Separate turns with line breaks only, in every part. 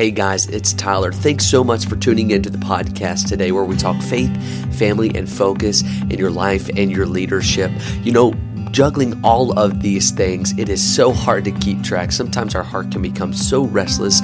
Hey guys, it's Tyler. Thanks so much for tuning into the podcast today where we talk faith, family, and focus in your life and your leadership. You know, juggling all of these things, it is so hard to keep track. Sometimes our heart can become so restless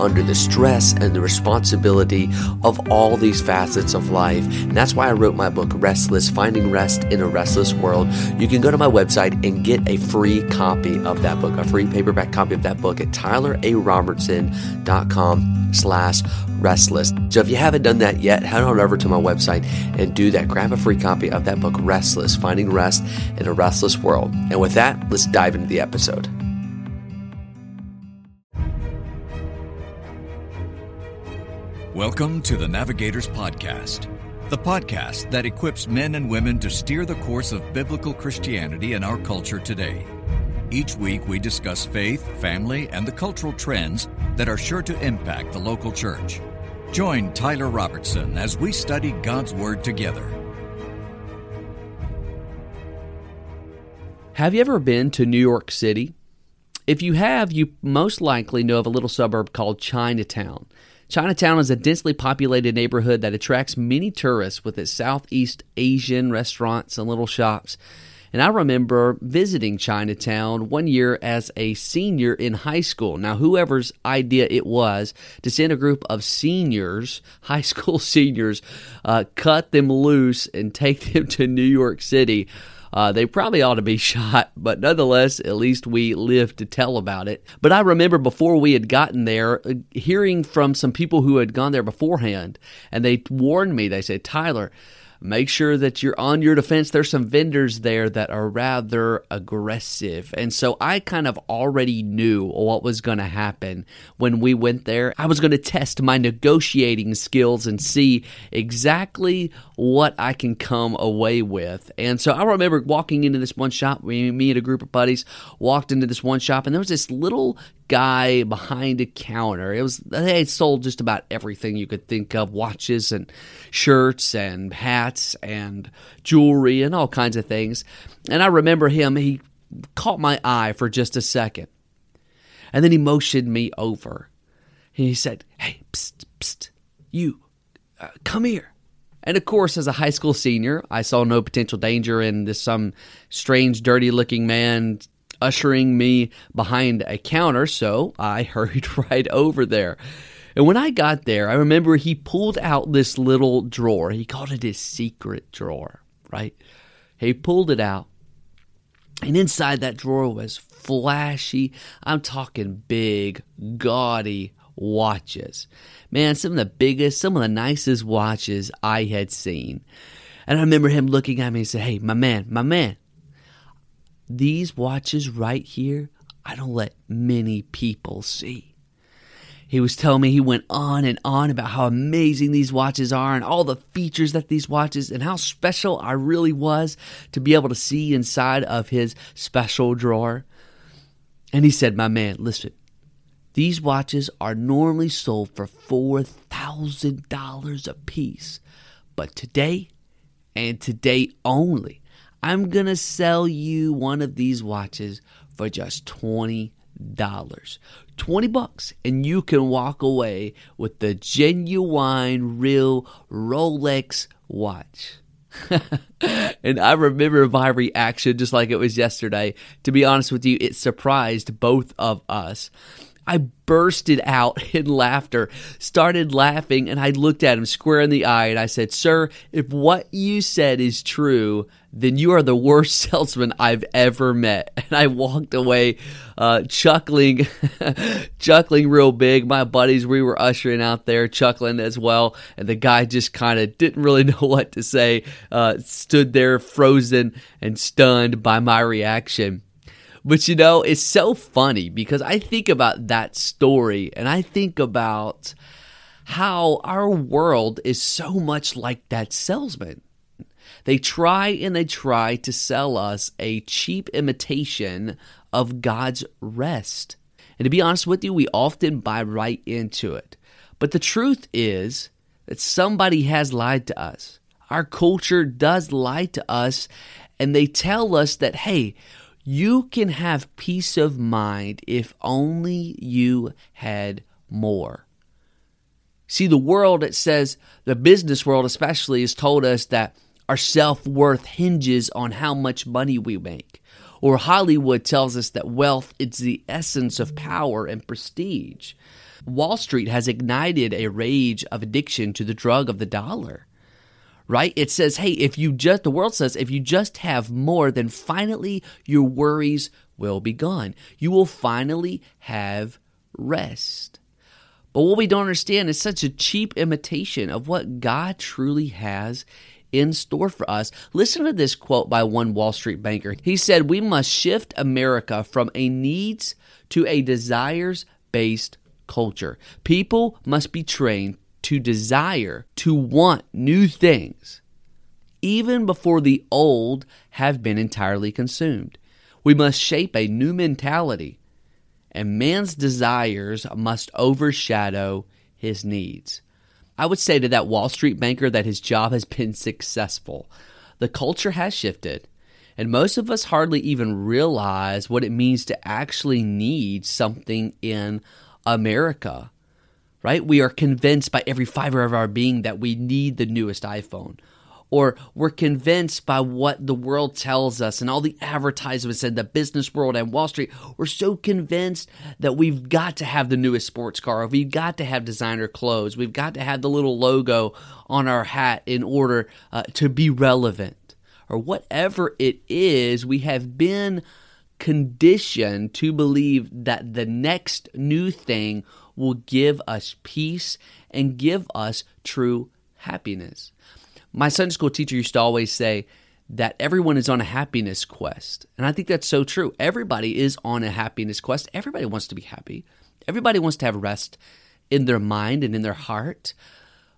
under the stress and the responsibility of all these facets of life. And that's why I wrote my book, Restless Finding Rest in a Restless World. You can go to my website and get a free copy of that book, a free paperback copy of that book at tylerarobertson.com slash restless. So if you haven't done that yet, head on over to my website and do that. Grab a free copy of that book, Restless, Finding Rest in a Restless World. And with that, let's dive into the episode.
Welcome to the Navigators Podcast, the podcast that equips men and women to steer the course of biblical Christianity in our culture today. Each week, we discuss faith, family, and the cultural trends that are sure to impact the local church. Join Tyler Robertson as we study God's Word together.
Have you ever been to New York City? If you have, you most likely know of a little suburb called Chinatown. Chinatown is a densely populated neighborhood that attracts many tourists with its Southeast Asian restaurants and little shops. And I remember visiting Chinatown one year as a senior in high school. Now, whoever's idea it was to send a group of seniors, high school seniors, uh, cut them loose and take them to New York City. Uh, they probably ought to be shot, but nonetheless, at least we live to tell about it. But I remember before we had gotten there, uh, hearing from some people who had gone there beforehand, and they warned me. They said, Tyler, make sure that you're on your defense. There's some vendors there that are rather aggressive. And so I kind of already knew what was going to happen when we went there. I was going to test my negotiating skills and see exactly what I can come away with. And so I remember walking into this one shop, me, me and a group of buddies walked into this one shop, and there was this little guy behind a counter. It was they sold just about everything you could think of: watches and shirts and hats and jewelry and all kinds of things. And I remember him. He caught my eye for just a second, and then he motioned me over. He said, "Hey, psst, psst, you, uh, come here." And of course, as a high school senior, I saw no potential danger in this some strange, dirty-looking man ushering me behind a counter, so I hurried right over there. And when I got there, I remember he pulled out this little drawer. He called it his secret drawer, right? He pulled it out. And inside that drawer was flashy, I'm talking big, gaudy watches. Man, some of the biggest, some of the nicest watches I had seen. And I remember him looking at me and said, Hey, my man, my man, these watches right here, I don't let many people see. He was telling me he went on and on about how amazing these watches are and all the features that these watches and how special I really was to be able to see inside of his special drawer. And he said, My man, listen, these watches are normally sold for $4,000 a piece. But today, and today only, I'm going to sell you one of these watches for just $20. 20 bucks and you can walk away with the genuine real Rolex watch. and I remember my reaction just like it was yesterday. To be honest with you, it surprised both of us. I bursted out in laughter, started laughing, and I looked at him square in the eye and I said, Sir, if what you said is true, then you are the worst salesman I've ever met. And I walked away uh, chuckling, chuckling real big. My buddies, we were ushering out there chuckling as well. And the guy just kind of didn't really know what to say, uh, stood there frozen and stunned by my reaction. But you know, it's so funny because I think about that story and I think about how our world is so much like that salesman. They try and they try to sell us a cheap imitation of God's rest. And to be honest with you, we often buy right into it. But the truth is that somebody has lied to us. Our culture does lie to us, and they tell us that, hey, you can have peace of mind if only you had more. See, the world, it says, the business world especially, has told us that our self worth hinges on how much money we make. Or Hollywood tells us that wealth is the essence of power and prestige. Wall Street has ignited a rage of addiction to the drug of the dollar. Right? It says, hey, if you just, the world says, if you just have more, then finally your worries will be gone. You will finally have rest. But what we don't understand is such a cheap imitation of what God truly has in store for us. Listen to this quote by one Wall Street banker. He said, We must shift America from a needs to a desires based culture. People must be trained to desire, to want new things, even before the old have been entirely consumed. We must shape a new mentality and man's desires must overshadow his needs. I would say to that Wall Street banker that his job has been successful. The culture has shifted, and most of us hardly even realize what it means to actually need something in America. Right? We are convinced by every fiber of our being that we need the newest iPhone or we're convinced by what the world tells us and all the advertisements in the business world and Wall Street. We're so convinced that we've got to have the newest sports car, we've got to have designer clothes, we've got to have the little logo on our hat in order uh, to be relevant, or whatever it is, we have been conditioned to believe that the next new thing will give us peace and give us true happiness. My Sunday school teacher used to always say that everyone is on a happiness quest. And I think that's so true. Everybody is on a happiness quest. Everybody wants to be happy. Everybody wants to have rest in their mind and in their heart.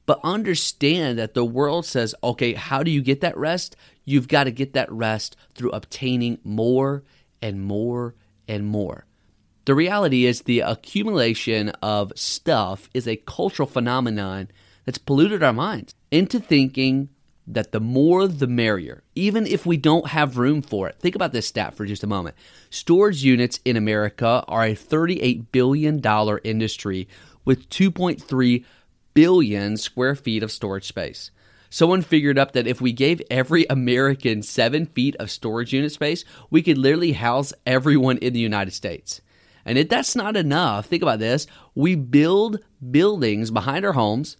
But understand that the world says, okay, how do you get that rest? You've got to get that rest through obtaining more and more and more. The reality is, the accumulation of stuff is a cultural phenomenon that's polluted our minds into thinking that the more the merrier, even if we don't have room for it. Think about this stat for just a moment. Storage units in America are a $38 billion industry with 2.3 billion square feet of storage space. Someone figured up that if we gave every American seven feet of storage unit space, we could literally house everyone in the United States. And if that's not enough, think about this. We build buildings behind our homes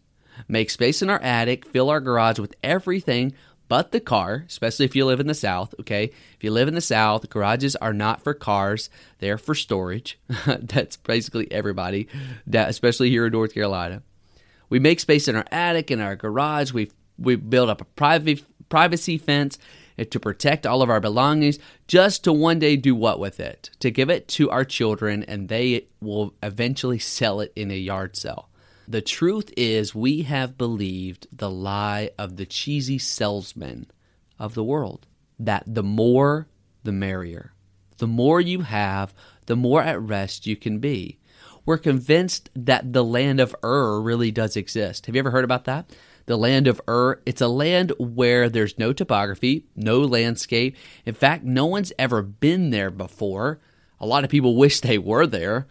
make space in our attic, fill our garage with everything but the car, especially if you live in the South, okay? If you live in the South, garages are not for cars, they're for storage. That's basically everybody, especially here in North Carolina. We make space in our attic, in our garage. We we build up a private privacy fence to protect all of our belongings, just to one day do what with it? To give it to our children, and they will eventually sell it in a yard sale. The truth is, we have believed the lie of the cheesy salesman of the world that the more, the merrier. The more you have, the more at rest you can be. We're convinced that the land of Ur really does exist. Have you ever heard about that? The land of Ur, it's a land where there's no topography, no landscape. In fact, no one's ever been there before. A lot of people wish they were there,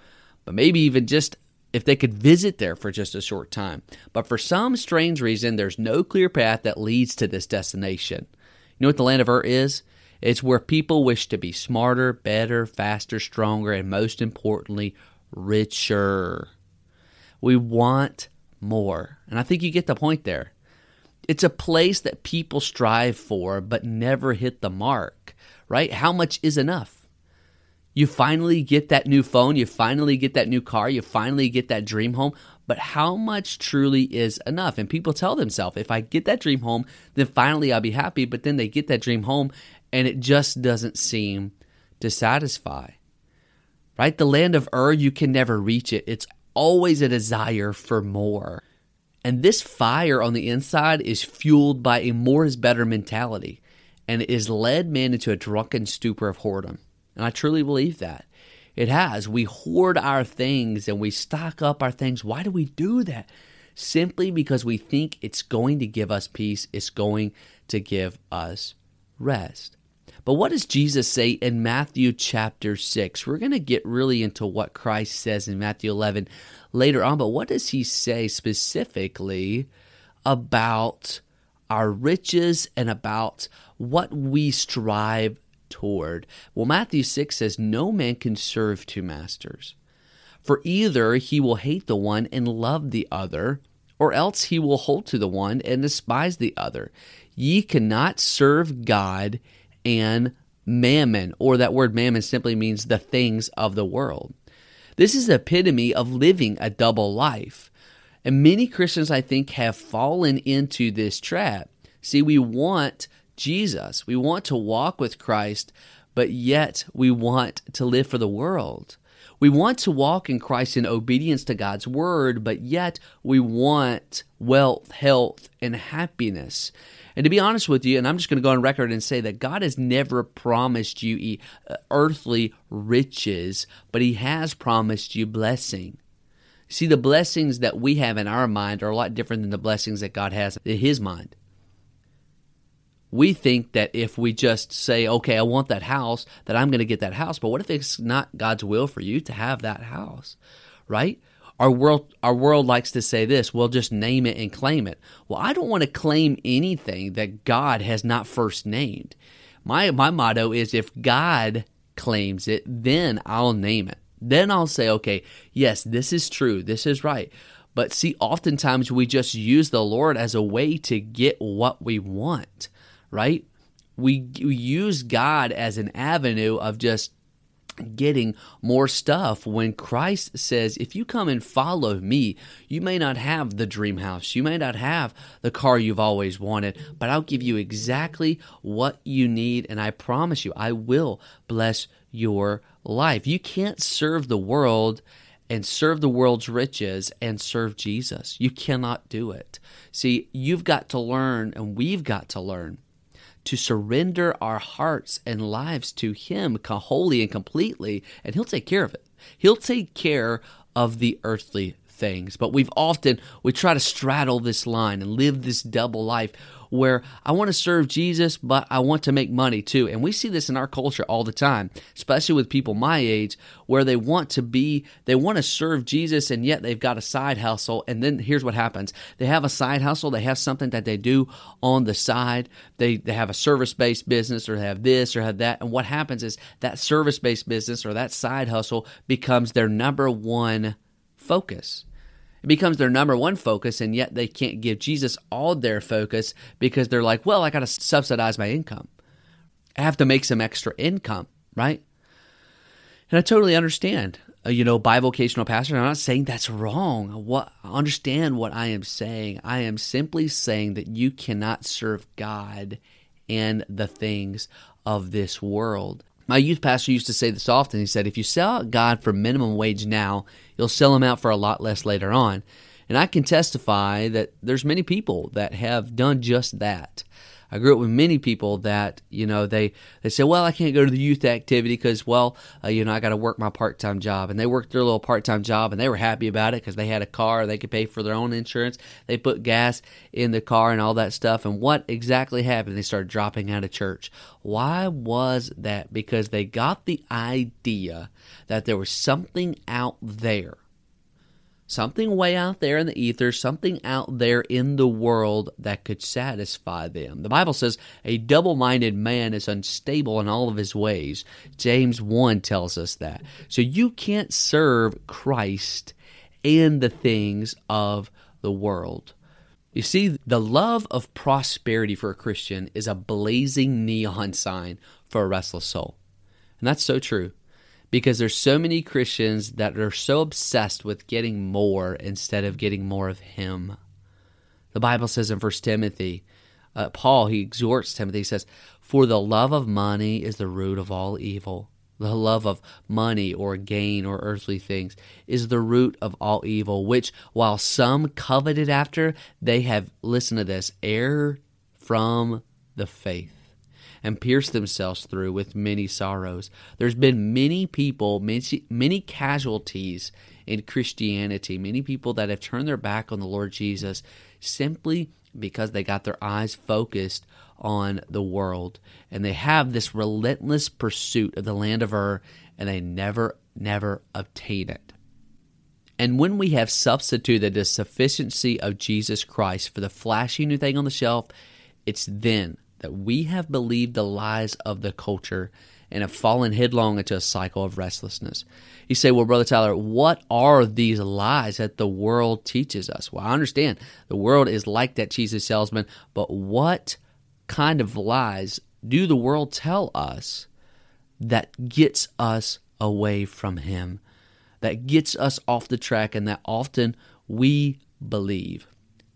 but maybe even just if they could visit there for just a short time. But for some strange reason, there's no clear path that leads to this destination. You know what the land of Ur is? It's where people wish to be smarter, better, faster, stronger, and most importantly, richer. We want more. And I think you get the point there. It's a place that people strive for but never hit the mark, right? How much is enough? You finally get that new phone, you finally get that new car, you finally get that dream home. But how much truly is enough? And people tell themselves, if I get that dream home, then finally I'll be happy. But then they get that dream home and it just doesn't seem to satisfy. Right? The land of Ur, you can never reach it. It's always a desire for more. And this fire on the inside is fueled by a more is better mentality and it has led man into a drunken stupor of whoredom. And I truly believe that. It has. We hoard our things and we stock up our things. Why do we do that? Simply because we think it's going to give us peace, it's going to give us rest. But what does Jesus say in Matthew chapter 6? We're going to get really into what Christ says in Matthew 11 later on. But what does he say specifically about our riches and about what we strive toward? Well, Matthew 6 says, No man can serve two masters. For either he will hate the one and love the other, or else he will hold to the one and despise the other. Ye cannot serve God and mammon, or that word mammon simply means the things of the world. This is the epitome of living a double life. And many Christians, I think, have fallen into this trap. See, we want Jesus, we want to walk with Christ, but yet we want to live for the world. We want to walk in Christ in obedience to God's word, but yet we want wealth, health, and happiness. And to be honest with you, and I'm just going to go on record and say that God has never promised you uh, earthly riches, but He has promised you blessing. See, the blessings that we have in our mind are a lot different than the blessings that God has in His mind we think that if we just say, okay, I want that house, that I'm going to get that house. But what if it's not God's will for you to have that house, right? Our world, our world likes to say this, we'll just name it and claim it. Well, I don't want to claim anything that God has not first named. My, my motto is if God claims it, then I'll name it. Then I'll say, okay, yes, this is true, this is right. But see, oftentimes we just use the Lord as a way to get what we want right? We, we use God as an avenue of just getting more stuff when Christ says, If you come and follow me, you may not have the dream house, you may not have the car you've always wanted, but I'll give you exactly what you need, and I promise you, I will bless your life. You can't serve the world and serve the world's riches and serve Jesus. You cannot do it. See, you've got to learn, and we've got to learn to surrender our hearts and lives to Him wholly and completely, and He'll take care of it. He'll take care of the earthly things. But we've often, we try to straddle this line and live this double life where I want to serve Jesus, but I want to make money too. And we see this in our culture all the time, especially with people my age, where they want to be, they want to serve Jesus, and yet they've got a side hustle. And then here's what happens they have a side hustle, they have something that they do on the side. They, they have a service based business, or they have this, or have that. And what happens is that service based business or that side hustle becomes their number one focus. It becomes their number one focus, and yet they can't give Jesus all their focus because they're like, well, I got to subsidize my income. I have to make some extra income, right? And I totally understand. Uh, you know, bivocational pastor. I'm not saying that's wrong. What understand what I am saying. I am simply saying that you cannot serve God and the things of this world. My youth pastor used to say this often. He said, if you sell God for minimum wage now, you'll sell him out for a lot less later on. And I can testify that there's many people that have done just that. I grew up with many people that you know they they say, well, I can't go to the youth activity because well, uh, you know, I got to work my part time job, and they worked their little part time job, and they were happy about it because they had a car, they could pay for their own insurance, they put gas in the car and all that stuff. And what exactly happened? They started dropping out of church. Why was that? Because they got the idea that there was something out there something way out there in the ether, something out there in the world that could satisfy them. The Bible says a double minded man is unstable in all of his ways. James 1 tells us that. So you can't serve Christ and the things of the world. You see, the love of prosperity for a Christian is a blazing neon sign for a restless soul. And that's so true because there's so many Christians that are so obsessed with getting more instead of getting more of Him. The Bible says in 1 Timothy, uh, Paul, he exhorts Timothy, he says, For the love of money is the root of all evil. The love of money or gain or earthly things is the root of all evil, which while some coveted after, they have, listen to this, erred from the faith and pierced themselves through with many sorrows. There's been many people, many, many casualties in Christianity, many people that have turned their back on the Lord Jesus simply because they got their eyes focused on the world and they have this relentless pursuit of the land of Ur and they never, never obtain it. And when we have substituted the sufficiency of Jesus Christ for the flashy new thing on the shelf, it's then that we have believed the lies of the culture and have fallen headlong into a cycle of restlessness. You say, Well, Brother Tyler, what are these lies that the world teaches us? Well, I understand the world is like that cheesy salesman, but what kind of lies do the world tell us that gets us away from Him? that gets us off the track and that often we believe.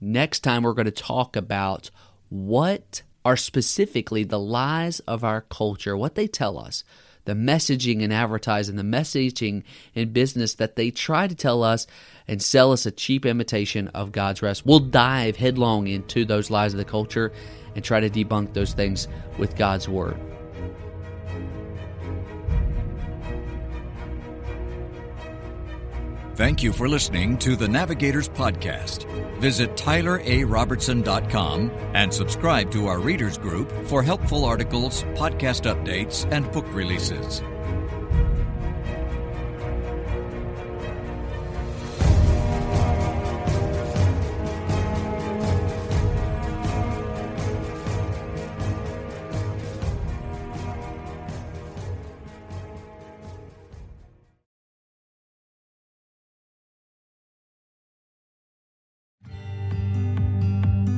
Next time, we're going to talk about what are specifically the lies of our culture, what they tell us, the messaging and advertising, the messaging in business that they try to tell us and sell us a cheap imitation of God's rest. We'll dive headlong into those lies of the culture and try to debunk those things with God's word.
Thank you for listening to the Navigators Podcast. Visit tylerarobertson.com and subscribe to our readers group for helpful articles, podcast updates, and book releases.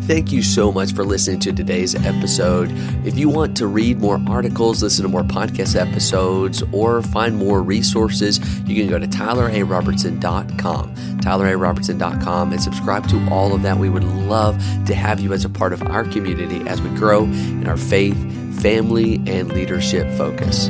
Thank you so much for listening to today's episode. If you want to read more articles, listen to more podcast episodes, or find more resources, you can go to tylerarobertson.com, tylerarobertson.com, and subscribe to all of that. We would love to have you as a part of our community as we grow in our faith, family, and leadership focus.